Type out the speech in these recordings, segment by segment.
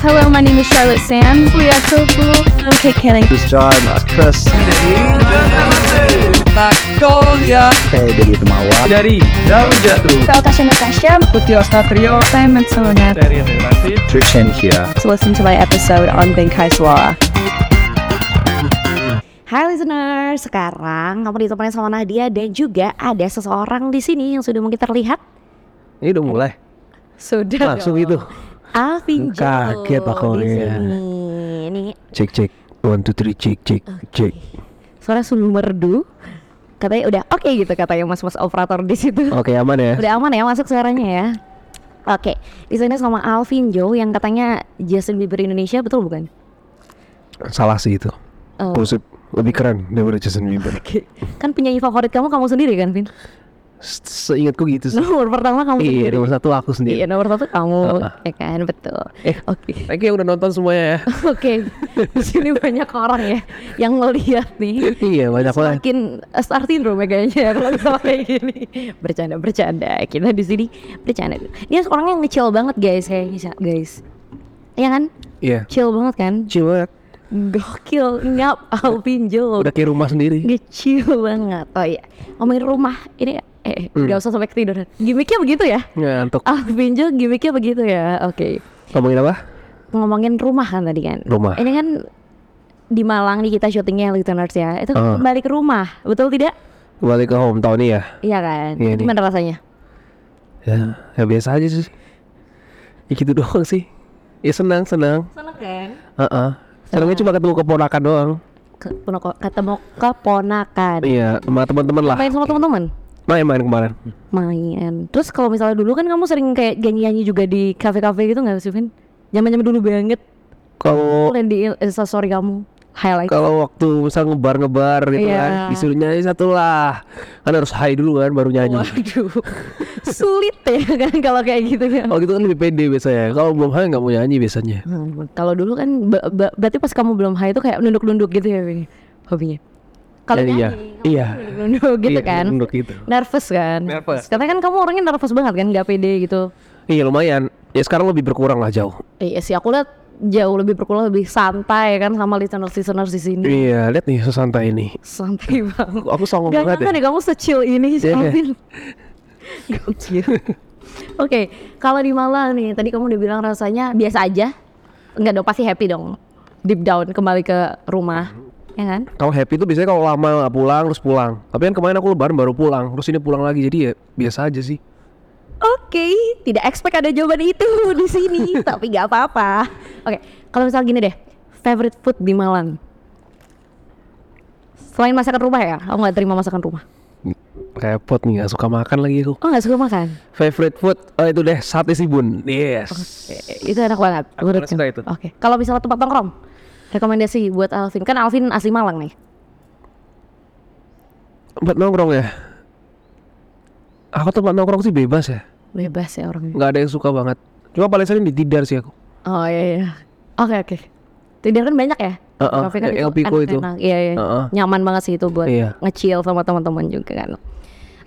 Hello, my name is Charlotte Sands. We are so cool. I'm Kate Canning. This is John, Mas Chris. Magnolia Saya dari Temawa. dari Daun Jatuh Saya Tasha Natasha. Putih Ostatrio Simon Sonet. dari Relasi Trishan here. To listen to my episode on Bengkai Suara. Hai listener, sekarang kamu ditemani sama Nadia dan juga ada seseorang di sini yang sudah mungkin terlihat. Ini udah mulai. Sudah Langsung dong. itu. Alvin Jo Kaget aku di sini. Ini Cek cek. One two three cek cek cek. suara sungguh merdu. Katanya udah oke gitu katanya mas-mas operator di situ. Oke aman ya. Udah aman ya masuk suaranya ya. Oke, di sini sama Alvin Jo yang katanya Justin Bieber Indonesia betul bukan? Salah sih itu. Oh. Lebih keren daripada Justin Bieber. Kan penyanyi favorit kamu kamu sendiri kan, Vin? Se- Seingatku gitu sih. Nomor pertama kamu Iya, sendiri. nomor satu aku sendiri. Iya nomor satu kamu, Heeh. ya kan betul. Eh. Oke, Thank you udah nonton semuanya ya. oke. Di sini banyak orang ya yang melihat nih. iya banyak banget. Makin uh, star syndrome ya kayaknya ya kalau sama kayak gini. Bercanda, bercanda. Kita di sini bercanda. Dia orangnya ngecil banget guys kayaknya guys. Iya kan? Iya. Chill banget kan? Chill banget. Gokil, ngap Alvin Jo. Udah kayak rumah sendiri. Kecil banget. Oh iya, ngomongin rumah ini eh Hmm. nggak usah sampai ketiduran. Gimiknya begitu ya? Ngantuk. Alvin Jo gimiknya begitu ya. Oke. Ngomongin apa? Ngomongin rumah kan tadi kan. Rumah. Ini kan di Malang nih kita syutingnya listeners ya. Itu Ah. kembali ke rumah, betul tidak? Balik ke hometown nih ya. Iya kan? Iya nih. Gimana rasanya? Ya, ya biasa aja sih. Ya gitu doang sih. Ya senang, senang. Seneng kan? Heeh. Senangnya cuma ketemu keponakan doang. Ketemu, ketemu keponakan. Iya, sama teman-teman lah. Main sama teman-teman? Main main kemarin. Main. Terus kalau misalnya dulu kan kamu sering kayak nyanyi-nyanyi juga di kafe-kafe gitu nggak sih, Vin? Zaman-zaman dulu banget. Kalau Lihat di story kamu highlight. kalau waktu misal ngebar-ngebar gitu Iya. kan, disuruh nyanyi satu lah. Kan harus high dulu kan baru nyanyi. Waduh, sulit ya kan kalau kayak gitu kan. Kalau gitu kan lebih pede biasanya. Kalau belum high nggak mau nyanyi biasanya. Hmm, kalau dulu kan berarti pas kamu belum high itu kayak nunduk-nunduk gitu ya Vin, hobinya. Kalau Ya, iya. nyanyi, kamu Iya. nunduk gitu Iya, kan. nunduk gitu. Nervous kan. Nervous. Katanya kan kamu orangnya nervous banget kan, nggak pede gitu. Iya lumayan. Ya sekarang lebih berkurang lah jauh. Iya sih aku lihat jauh lebih berkurang lebih santai kan sama listeners listeners di sini. Iya, lihat nih sesantai ini. Santai banget. Aku songong Gak banget nyangka ya. deh kamu secil ini Iya. Alvin. Gokil. Oke, kalau di Malang nih, tadi kamu udah bilang rasanya biasa aja. Enggak dong, pasti happy dong. Deep down kembali ke rumah, ya kan? Kalau happy itu biasanya kalau lama nggak pulang terus pulang. Tapi kan kemarin aku lebaran baru pulang, terus ini pulang lagi jadi ya biasa aja sih. Oke, tidak expect ada jawaban itu di sini, tapi nggak apa-apa. Oke, kalau misal gini deh, favorite food di Malang. Selain masakan rumah ya, aku nggak terima masakan rumah. Kayak pot nih, gak suka makan lagi aku. Oh nggak suka makan? Favorite food, oh itu deh sate sibun. Yes. Eh, itu enak banget. Aku suka itu. Oke, kalau misalnya tempat nongkrong, rekomendasi buat Alvin. Kan Alvin asli Malang nih. Tempat nongkrong ya. Aku tempat nongkrong sih bebas ya. Bebas ya orangnya. Nggak ada yang suka banget. Cuma paling sering di Tidar sih aku. Oh iya iya. Oke oke. Tidak kan banyak ya? Heeh, Kafe kan LP itu. enak-enak. Iya iya. Heeh. Nyaman banget sih itu buat Iya. nge-chill sama teman-teman juga kan.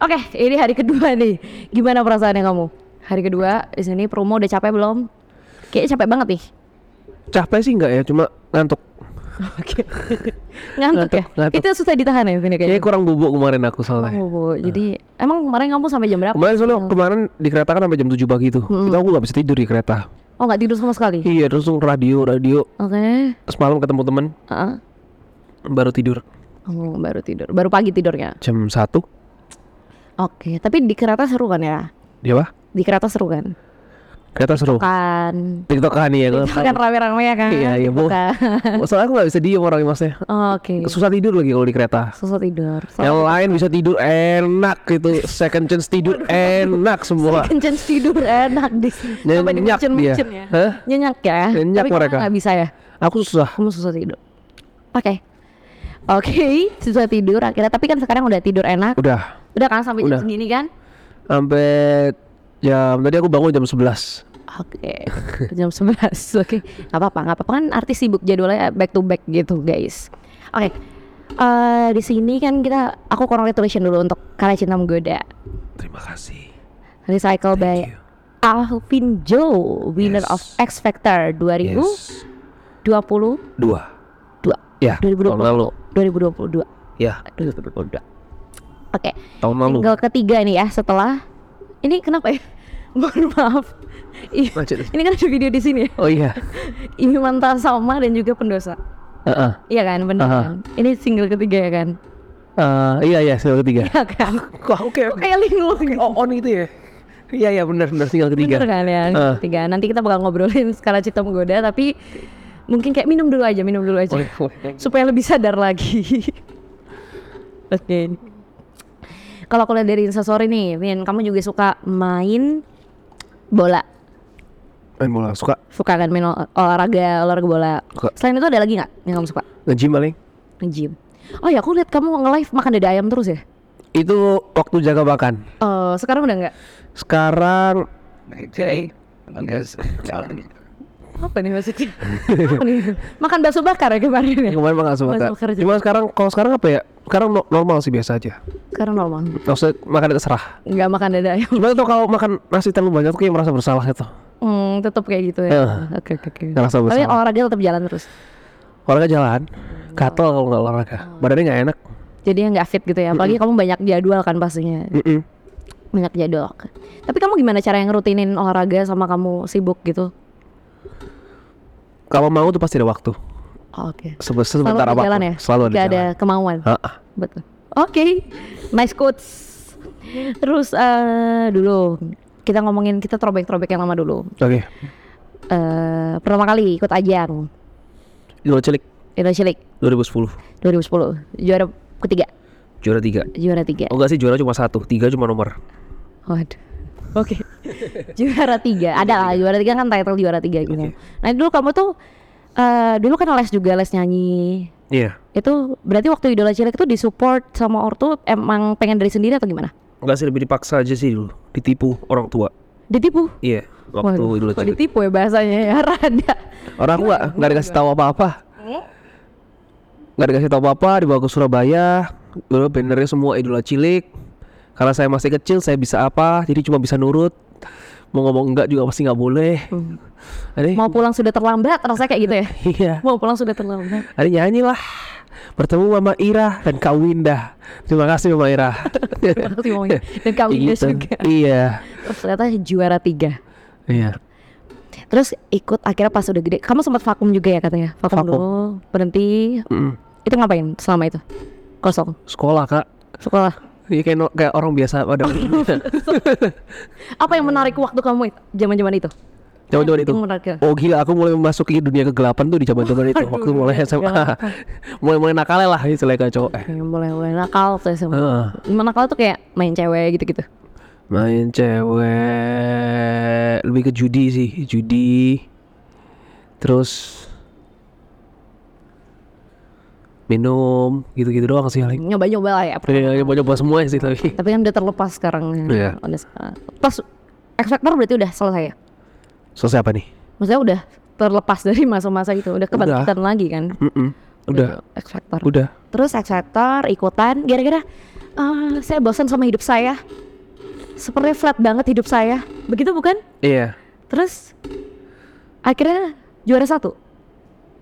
Oke, ini hari kedua nih. Gimana perasaannya kamu? Hari kedua di sini promo udah capek belum? Kayaknya capek banget nih. Capek sih nggak ya, cuma ngantuk. Oke. Ngantuk ya? Ngantuk, ngantuk. Itu susah ditahan ya Vini Kayaknya kayaknya. kurang bubuk kemarin aku soalnya. Oh, Bu. Jadi emang kemarin kamu sampai jam berapa? Kemarin soalnya kemarin di kereta kan sampai jam 7 pagi tuh. Itu aku nggak bisa tidur di kereta. Oh nggak tidur sama sekali? Iya, terus radio, radio. Oke. Terus malam ketemu temen, Heeh. baru tidur Oh, baru tidur. Baru pagi tidurnya. jam 1 Oke, tapi di kereta seru kan ya? Dia apa? Di kereta seru kan? Kereta seru. Kan. TikTok kan ya, Itu kan rame-rame ya kan? Iya, iya, Bu. Soalnya aku nggak bisa diem orangnya masnya. Oke. Susah tidur lagi kalau di kereta. Susah tidur. Yang lain bisa tidur enak gitu, second chance tidur enak semua. Kencen tidur enak di Nyenyak dia. ya. Hah? Nyenyak ya. Nyenyak Tapi mereka. nggak bisa ya. Aku susah. Kamu susah tidur. Oke. Oke, susah tidur akhirnya tapi kan sekarang udah tidur enak. Udah Udah kan sampai Udah. jam segini kan? sampai jam tadi aku bangun jam 11 Oke, jam 11. Oke, nggak apa-apa, nggak apa-apa kan artis sibuk jadwalnya back to back gitu, guys. Oke. eh di sini kan kita aku congratulation dulu untuk karya cinta menggoda Terima kasih. recycle by Thank you. Alvin Joe, winner Yes. of X Factor 2022. Yes. Dua. Ya, 2020. tahun lalu. 2022. Ya, 2022. Oke. tahun lalu. Single ketiga nih ya setelah ini kenapa ya? Mohon maaf. Macet. ini kan ada video di sini ya. Oh iya. Ini mantan sama dan juga pendosa. Heeh. Iya kan, benar kan? Ini single ketiga ya kan? Eh, iya iya, single ketiga. Iya kan? Kok oke. Kok kayak linglung Oh, on itu ya. Iya iya benar benar single ketiga. Bener kan ya, Ah. ketiga. Nanti kita bakal ngobrolin skala cinta menggoda, tapi mungkin kayak minum dulu aja, minum dulu aja. Boleh, boleh. Supaya lebih sadar lagi. Oke. Kalau aku lihat dari instastory nih, Vin, kamu juga suka main bola. Main bola suka Suka kan main ol- olahraga, olahraga bola. Suka. Selain itu ada lagi nggak yang kamu suka? nge-gym paling. Nge-gym. Oh ya, aku lihat kamu nge-live makan dada ayam terus ya? Itu waktu jaga makan. Oh, sekarang udah nggak? Sekarang Apa nih maksudnya? Apa nih? Makan bakso bakar ya kemarin ya? kemarin suka. Bakso bakar aja. Cuma sekarang kalau sekarang apa ya? Sekarang no- normal sih biasa aja. Sekarang normal. Maksudnya makan terserah. Nggak makan dada ayam. Cuma itu kalau makan nasi terlalu banyak tuh kayak merasa bersalah itu. Hmm, tetap kayak gitu ya. Eh, Oke oke oke. Tapi olahraga tetap jalan terus. Olahraga jalan, gatel kalau nggak olahraga. Badannya nggak enak. Jadi nggak fit gitu ya. Apalagi kamu banyak jadwal kan pastinya. Mm-mm. Banyak jadwal. Tapi kamu gimana cara yang rutinin olahraga sama kamu sibuk gitu? Kalau mau tuh pasti ada waktu. Oke. Sebe- Selalu Sebentar ada apa? jalan ya? Selalu ada jalan. ada kemauan. Ha-ah. Betul. Oke. Nice quotes. Terus eh dulu kita ngomongin kita throwback-throwback yang lama dulu. Oke. eh pertama kali ikut ajang Idola cilik Indonesia League 2010. 2010 juara ketiga Juara tiga. juara tiga Oh enggak sih juara cuma satu, tiga cuma nomor. waduh oke juara tiga ada lah juara tiga kan title juara tiga gitu Oke. nah dulu kamu tuh eh dulu kan les juga les nyanyi Iya. itu berarti waktu idola cilik itu disupport sama ortu emang pengen dari sendiri atau gimana Enggak sih lebih dipaksa aja sih dulu, ditipu orang tua. ditipu Iya, waktu Waduh, idola cilik. ditipu ya bahasanya ya rada Orang aku nggak nggak dikasih tahu apa-apa. Nggak dikasih tahu apa-apa, dibawa ke Surabaya. Dulu bannernya semua idola cilik. Karena saya masih kecil, saya bisa apa? Jadi cuma bisa nurut. Mau ngomong enggak juga pasti nggak boleh. Ada mau pulang sudah terlambat rasanya kayak gitu ya iya. mau pulang sudah terlambat Ada nyanyi lah. Bertemu Mama Ira dan Kak Winda. Terima kasih Mama Ira. Terima kasih Mama Ira. Dan Kak Winda gitu. juga. Iya. terus ternyata juara tiga Iya. Terus ikut akhirnya pas udah gede, kamu sempat vakum juga ya katanya? Vakum, Vakum. dulu, berhenti. Mm. Itu ngapain selama itu? Kosong. Sekolah kak. Sekolah. Iya kayak no- kayak orang biasa pada Apa yang menarik waktu kamu itu? Zaman-zaman itu? zaman-zaman itu. Oh gila, aku mulai memasuki dunia kegelapan tuh di zaman-zaman itu. Waktu mulai SMA, mulai-mulai nakalnya lah istilahnya kayak cowok. Eh, mulai-mulai nakal tuh SMA. Gimana nakal tuh kayak main cewek gitu-gitu. main cewek, lebih ke judi sih, judi. Terus minum gitu-gitu doang sih paling. Nyoba-nyoba lah ya. Ya, nyoba-nyoba semua sih tapi. Tapi kan udah terlepas sekarang. Iya. Udah sekarang. Pas X Factor berarti udah selesai ya? Selesai apa nih? Maksudnya udah terlepas dari masa-masa itu. Udah kebangkitan lagi kan? Mm-mm. Udah, X Factor. udah. Terus X Factor ikutan gara-gara "Ah, saya bosan sama hidup saya. Sepertinya flat banget hidup saya. Begitu bukan? Iya. Terus akhirnya juara satu.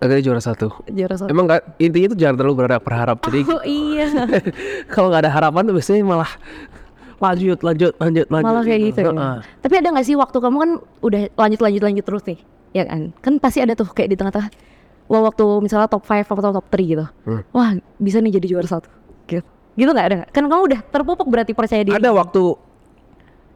Akhirnya juara satu. Juara satu. Emang nggak intinya itu jangan terlalu berharap berharap. Jadi Oh iya. kalau nggak ada harapan tuh biasanya malah lanjut lanjut lanjut lanjut. Malah kayak gitu ya. Tapi ada nggak sih waktu kamu kan udah lanjut lanjut lanjut terus nih, ya kan? Kan pasti ada tuh kayak di tengah-tengah. Wah waktu misalnya top 5 atau top 3 gitu. Hmm. Wah bisa nih jadi juara satu. Gitu. Gitu nggak ada nggak? Kan kamu udah terpupuk berarti percaya diri. Ada waktu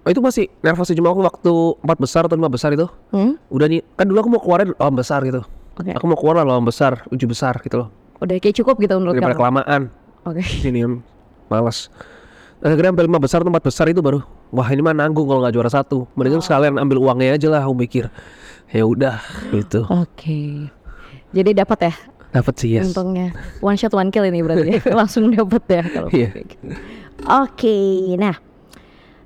oh, itu masih nervous sih cuma aku waktu empat besar atau lima besar itu Hmm? udah nih kan dulu aku mau keluarin lawan besar gitu. Oke. Aku mau keluar lawan besar, uji besar gitu loh. Udah kayak cukup gitu menurut Daripada kamu. kelamaan Oke. sini em, malas. Akhirnya ambil lima besar tempat besar itu baru wah ini mah nanggung kalau nggak juara satu. Mendingan Oh. sekalian ambil uangnya aja lah aku mikir. Ya udah gitu. Oke. Jadi dapat ya Dapat sih yes. untungnya. One shot one kill ini berarti ya. Langsung dapat ya kalau kayak gitu. Oke, nah.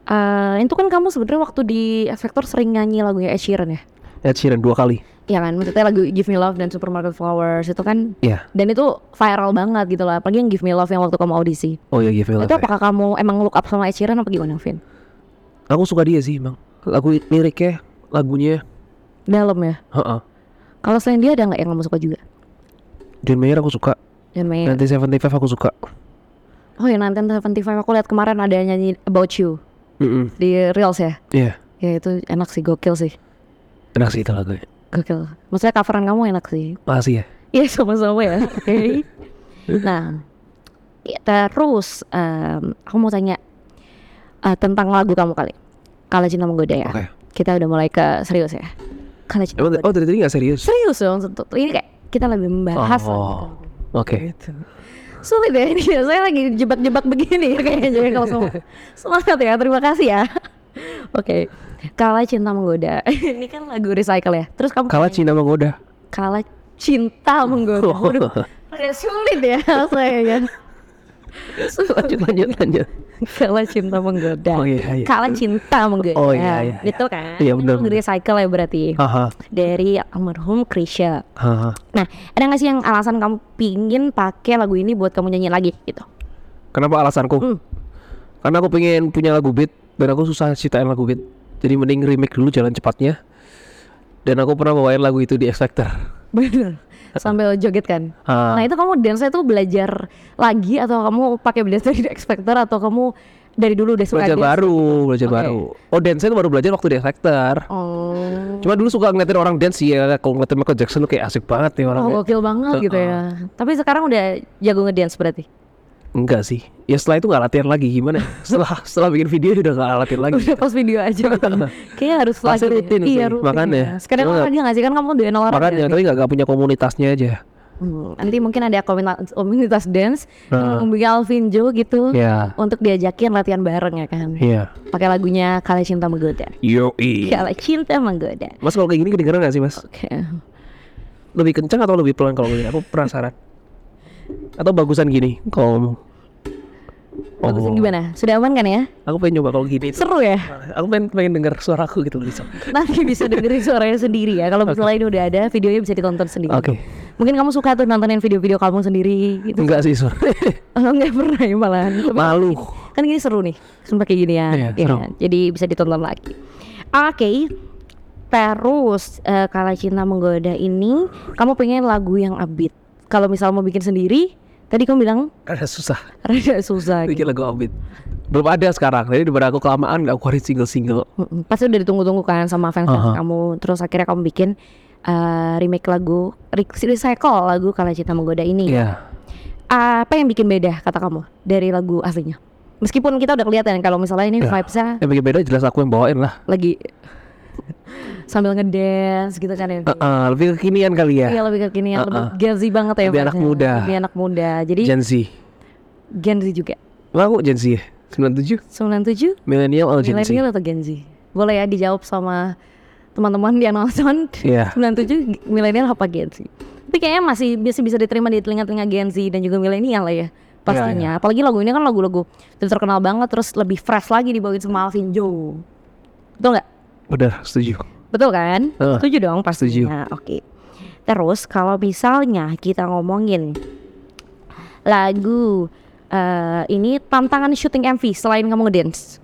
eh itu kan kamu sebenarnya waktu di X Factor sering nyanyi lagunya Ed Sheeran ya? Ed Sheeran dua kali. Ya kan, maksudnya lagu Give Me Love dan Supermarket Flowers itu kan Iya. dan itu viral banget gitu lah. Apalagi yang Give Me Love yang waktu kamu audisi. Oh ya give me itu love ya. apakah kamu emang look up sama Ed Sheeran apa gimana, Vin? Aku suka dia sih emang. lagu liriknya, lagunya. Dalam ya. Heeh. Kalau selain dia ada nggak yang kamu suka juga? John Mayer aku suka. Dan main. 1975 aku suka. Oh ya 1975 aku lihat kemarin ada nyanyi About You Mm di Reels ya. Iya. Ya itu enak sih, gokil sih. Enak sih itu lagunya. Gokil. Maksudnya coveran kamu enak sih. Makasih ya. Iya sama-sama ya. Oke. nah, ya, terus em, aku mau tanya eh, tentang lagu kamu kali. Kalau cinta menggoda ya. Oke. Kita udah mulai ke serius ya. Kalau cinta Emang menggoda. oh dari tadi nggak serius? Serius dong. tentu. Ini kayak kita lebih membahas. Oh. Oke. Sulit ya ini. Saya lagi jebak-jebak begini kayaknya jadi kalau semua. Semangat ya. Terima kasih ya. Oke. Kala cinta menggoda. ini kan lagu recycle ya. Terus kamu Kalah Cina menggoda. kala cinta menggoda. Waduh, agak sulit ya saya ya. lanjut lanjut lanjut. Kala cinta menggoda. Oh iya iya. Kala cinta menggoda. Oh, iya, iya, Itu kan. Iya, benar, recycle ya berarti. Haha. Dari almarhum Krisya. Nah, ada nggak sih yang alasan kamu pingin pakai lagu ini buat kamu nyanyi lagi gitu? Kenapa alasanku? Hmm. Karena aku pengen punya lagu beat dan aku susah ciptain lagu beat. Jadi mending remake dulu jalan cepatnya. Dan aku pernah bawain lagu itu di X Factor. Bener. Sambil joget kan. Ah. Nah itu kamu dance itu belajar lagi atau kamu pakai belajar dari X Factor atau kamu dari dulu udah suka Belajar dance? baru, belajar Oke. baru. Oh dance itu baru belajar waktu di X Factor. Oh. Cuma dulu suka ngeliatin orang dance sih ya. Kalau ngeliatin Michael Jackson tuh kayak asik banget nih Oh orangnya. gokil banget gitu ya. Tapi sekarang udah jago ngedance berarti. Enggak sih. Ya setelah itu nggak latihan lagi gimana? ya? setelah setelah bikin video udah nggak latihan lagi. Udah pas video aja. Kayaknya harus lagi. rutin Iya sih, rutin. makanya. ya. Sekarang kan dia nggak sih kan kamu udah olahraga. Makanya tapi nggak punya komunitasnya aja. Hmm, nanti mungkin ada komunitas, komunitas dance Nah. yang Alvin Jo gitu Ya. untuk diajakin latihan bareng ya kan. Iya. Pakai lagunya Kala Cinta Menggoda. Yo Kala Cinta Menggoda. Mas kalau kayak gini kedengeran gak sih mas? Oke. Lebih kencang atau lebih pelan kalau gini? Aku penasaran. Atau bagusan gini kalau ngomong? Bagusan Oh. gimana? Sudah aman kan ya? Aku pengen coba kalau gini. Seru ya? Aku pengen pengen denger suaraku gitu bisa. Nanti bisa dengerin suaranya sendiri ya. Kalau misalnya ini udah ada, videonya bisa ditonton sendiri. Oke. Mungkin kamu suka tuh nontonin video-video kamu sendiri gitu. Enggak sih suara. Oh, enggak pernah ya malahan. Tapi Malu. kan gini seru nih. Sumpah kayak gini ya. Iya, kan? Jadi bisa ditonton lagi. Oke. Terus eh, Kala Cinta Menggoda ini kamu pengen lagu yang upbeat. Kalau misal mau bikin sendiri, tadi kamu bilang Ada susah rada susah. bikin Gitu. lagu upbeat. Belum ada sekarang. Jadi daripada aku kelamaan aku keluarin single-single. Pasti udah ditunggu-tunggu kan sama fans Aha. kamu. Terus akhirnya kamu bikin eh, remake lagu, re- recycle lagu Kala Cinta Menggoda ini. Iya. Apa yang bikin beda kata kamu dari lagu aslinya? Meskipun kita udah kelihatan kalau misalnya ini Ya. vibesnya Yang bikin beda jelas aku yang bawain lah. lagi sambil ngedance gitu kan ya. Heeh, lebih kekinian kali ya. Iya lebih kekinian, lebih Uh-uh. Gen Z banget ya. Lebih anak vibesnya. muda. Lebih anak muda. Jadi Gen Z. Gen Z juga. Lah aku Gen Z ya? 97? 97 Milenial atau Gen Z? milenial atau Gen Z? Boleh ya dijawab sama teman-teman yang nonton. Iya. 97 milenial apa Gen Z? Tapi kayaknya masih bisa bisa diterima di telinga-telinga Gen Z dan juga milenial lah ya pastinya. Iya, Apalagi lagu ini kan lagu-lagu terkenal banget terus lebih fresh lagi dibawain sama Alvin Joe. Betul nggak? Bener, setuju. Betul kan? Heeh. Setuju dong pastinya. Oke. Terus kalau misalnya kita ngomongin lagu eh, ini tantangan syuting MV selain kamu ngedance.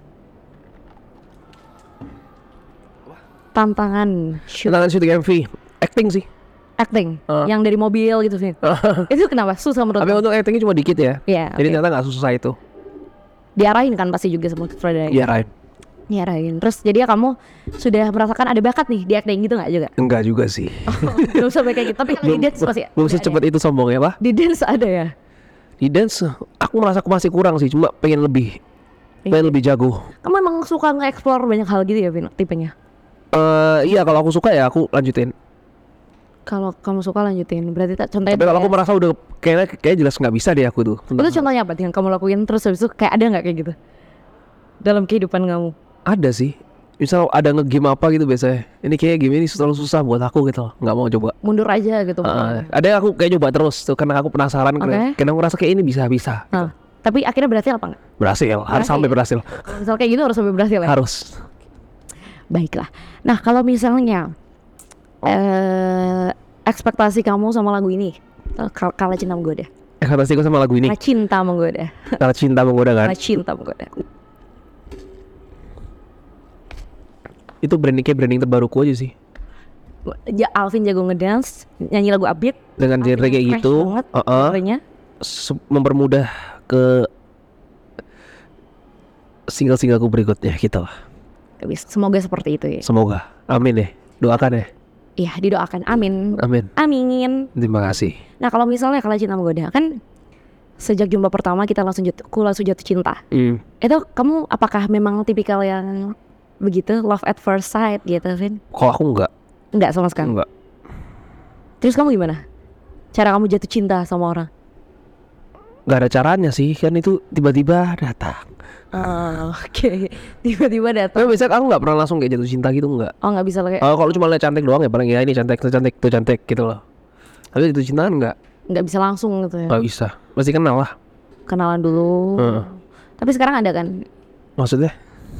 Tantangan shoot, Tantangan syuting MV, acting sih. acting Heeh. yang dari mobil gitu sih. itu kenapa susah menurut Tapi untuk actingnya cuma dikit ya. Iya, Jadi oke. ternyata nggak susah itu. Diarahin kan pasti juga sama sutradara. Iya, Rain. Diarahin. Terus jadi ya kamu sudah merasakan ada bakat nih di acting gitu nggak juga? Enggak juga sih. Belum sampai kayak gitu. Tapi kalau di dance masih belum ada secepat ya? itu sombongnya, Pak. Di dance ada ya? Di dance aku merasa aku masih kurang sih, cuma pengen lebih pengen lebih jago. Kamu emang suka nge-explore banyak hal gitu ya, Vin, tipenya? Eh iya kalau aku suka ya aku lanjutin. Kalau kamu suka lanjutin, berarti tak contohnya Tapi kalau aku merasa udah kayaknya kayak jelas nggak bisa deh aku tuh. itu contohnya apa yang kamu lakuin terus habis itu kayak ada nggak kayak gitu dalam kehidupan kamu? Ada sih. Misal ada nge-game apa gitu biasanya. Ini kayak game ini terlalu susah buat aku gitu loh. Nggak mau coba. Mundur aja gitu. Heeh. ada yang aku kayak coba terus tuh karena aku penasaran Oke. karena aku ngerasa kayak ini bisa bisa. Nah, tapi akhirnya berhasil apa enggak? Berhasil, harus sampai berhasil. Misal kayak gitu harus sampai berhasil ya? Harus. Baiklah. Nah, kalau misalnya eh ekspektasi kamu sama lagu ini eh, Kal- Kala Cinta Menggoda. Ekspektasiku sama lagu ini Kala Cinta Menggoda. Karena cinta menggoda kan Kala Cinta Menggoda. Itu branding kayak branding terbaruku aja sih. Ja, Alvin jago ngedance, nyanyi lagu upbeat. Dengan genre kayak gitu, banget genrenya. se- mempermudah ke single-singleku berikutnya gitu lah. Semoga seperti itu ya. Semoga. Amin ya. Doakan ya. Iya, didoakan. Amin. Amin. Amin. Terima kasih. Nah, kalau misalnya kalau cinta menggoda kan sejak jumpa pertama kita langsung jatuh, aku langsung jatuh cinta. Hmm. Itu kamu apakah memang tipikal yang begitu love at first sight gitu, Vin? Kok aku enggak? Enggak sama sekali. Enggak. Terus kamu gimana? Cara kamu jatuh cinta sama orang? Enggak ada caranya sih, kan itu tiba-tiba datang. Oh, Oke, tiba-tiba datang. Tapi biasanya aku nggak pernah langsung kayak jatuh cinta gitu enggak. Oh nggak bisa kayak Oh, kalau cuma lihat cantik doang ya paling ya ini cantik, itu cantik, itu cantik gitu loh. Tapi jatuh cinta enggak, nggak bisa langsung gitu ya. enggak bisa. Pasti kenal lah. Kenalan dulu. Heeh. Tapi sekarang ada kan? Maksudnya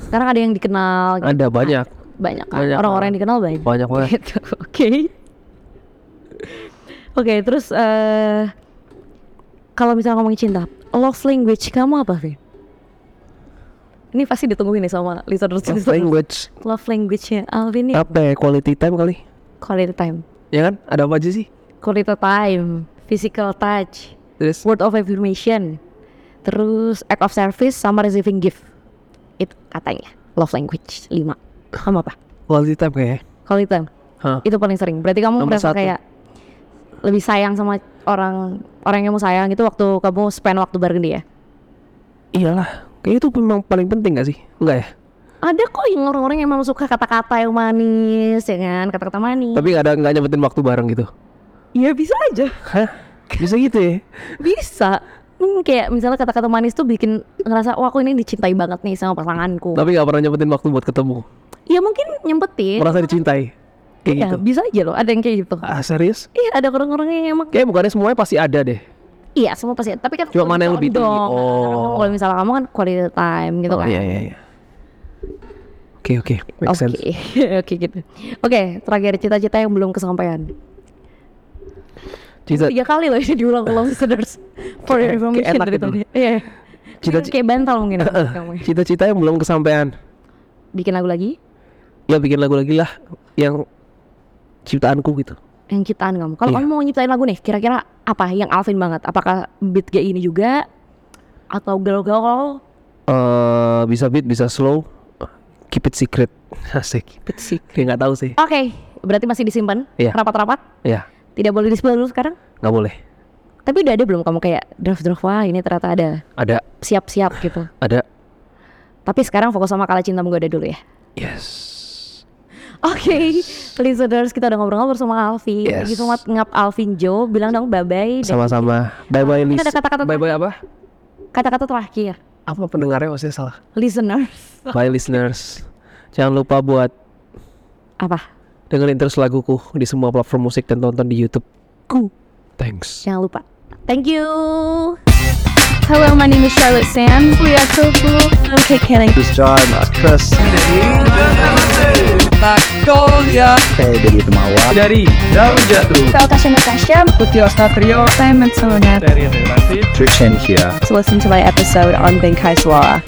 Sekarang ada yang dikenal. gitu. ada banyak, Banyak kan? Orang-orang yang dikenal banyak. banyak banget. Gitu, Oke. Oke, terus eh kalau misalnya ngomongin cinta, love language kamu apa sih? Ini pasti ditungguin nih sama listeners. Love language Love language-nya Alvin nih apa ya? Quality time kali? quality time. Ya kan? Ada apa aja sih? Quality time, physical touch, Terus word of affirmation, terus act of service sama receiving gift. Itu katanya love language 5. Kamu apa? quality time kayak. Quality time. Hah? Itu paling sering. Berarti kamu Nomor merasa satu. kayak lebih sayang sama orang orang yang kamu sayang itu waktu kamu spend waktu bareng dia. Iyalah, kayak itu memang paling penting gak sih? Enggak ya? Ada kok yang orang-orang yang memang suka kata-kata yang manis, ya kan? Kata-kata manis. Tapi nggak ada nggak nyebutin waktu bareng gitu. Iya bisa aja. Hah? Bisa gitu ya? Bisa. Hmm, kayak misalnya kata-kata manis tuh bikin ngerasa wah aku ini dicintai banget nih sama pasanganku. Tapi nggak pernah nyebutin waktu buat ketemu. Iya mungkin nyempetin. Merasa dicintai. Kayak Iya, gitu. bisa aja loh. Ada yang kayak gitu. Ah serius? Iya, ada orang-orang yang emang Kayak bukannya semuanya pasti ada deh. iya semua pasti. Tapi kan Cuma mana yang lebih tinggi. condong. Oh. Kalau misalnya kamu kan quality time gitu oh, kan. Iya iya iya. Oke oke, make Oke, sense. oke gitu. Oke, terakhir cita-cita yang belum kesampaian. Cita Tiga kali loh ini diulang-ulang listeners for your information enak dari tadi. Iya. Cita- Cita kayak bantal mungkin ya, kamu. cita-cita yang belum kesampaian. Bikin lagu lagi Ya bikin lagu lagi lah yang ciptaanku gitu. yang ciptaan kamu. Kalau Iya. kamu mau nyiptain lagu nih, kira-kira apa yang Alvin banget? Apakah beat kayak ini juga atau galau-galau? Eh bisa beat, bisa slow. Keep it secret. Asik. Beat sih. Kayak nggak tahu sih. Oke, berarti masih disimpan Iya. rapat-rapat? Ya, Tidak boleh di-spill dulu sekarang? nggak boleh. Tapi udah ada belum kamu kayak draft-draft wah ini ternyata ada Ada, siap-siap gitu. ada. Tapi sekarang fokus sama kala cinta menggoda dulu ya. Yes. Oke, listeners kita udah ngobrol-ngobrol sama Alvin. Yes. Thank you so much ngap Alvin Joe. Bilang dong bye-bye. Sama-sama. Bye bye Ini Lis. ada kata-kata Bye bye apa? Kata-kata terakhir. Apa pendengarnya maksudnya salah? Listeners. Bye listeners. Jangan lupa buat Apa? Dengerin terus laguku di semua platform musik dan tonton di YouTube. Ku. Thanks. Jangan lupa. Thank you. Hello, my name is Charlotte Sands. We are so cool. Okay, kidding. This John, Mas Chris, Magnolia saya dari Temawa. dari Daun Jatuh Natasha Natasha. Putih Satrio Simon Sonet. dari Relasi Trishan here. To listen to my episode on Bengkai Suara.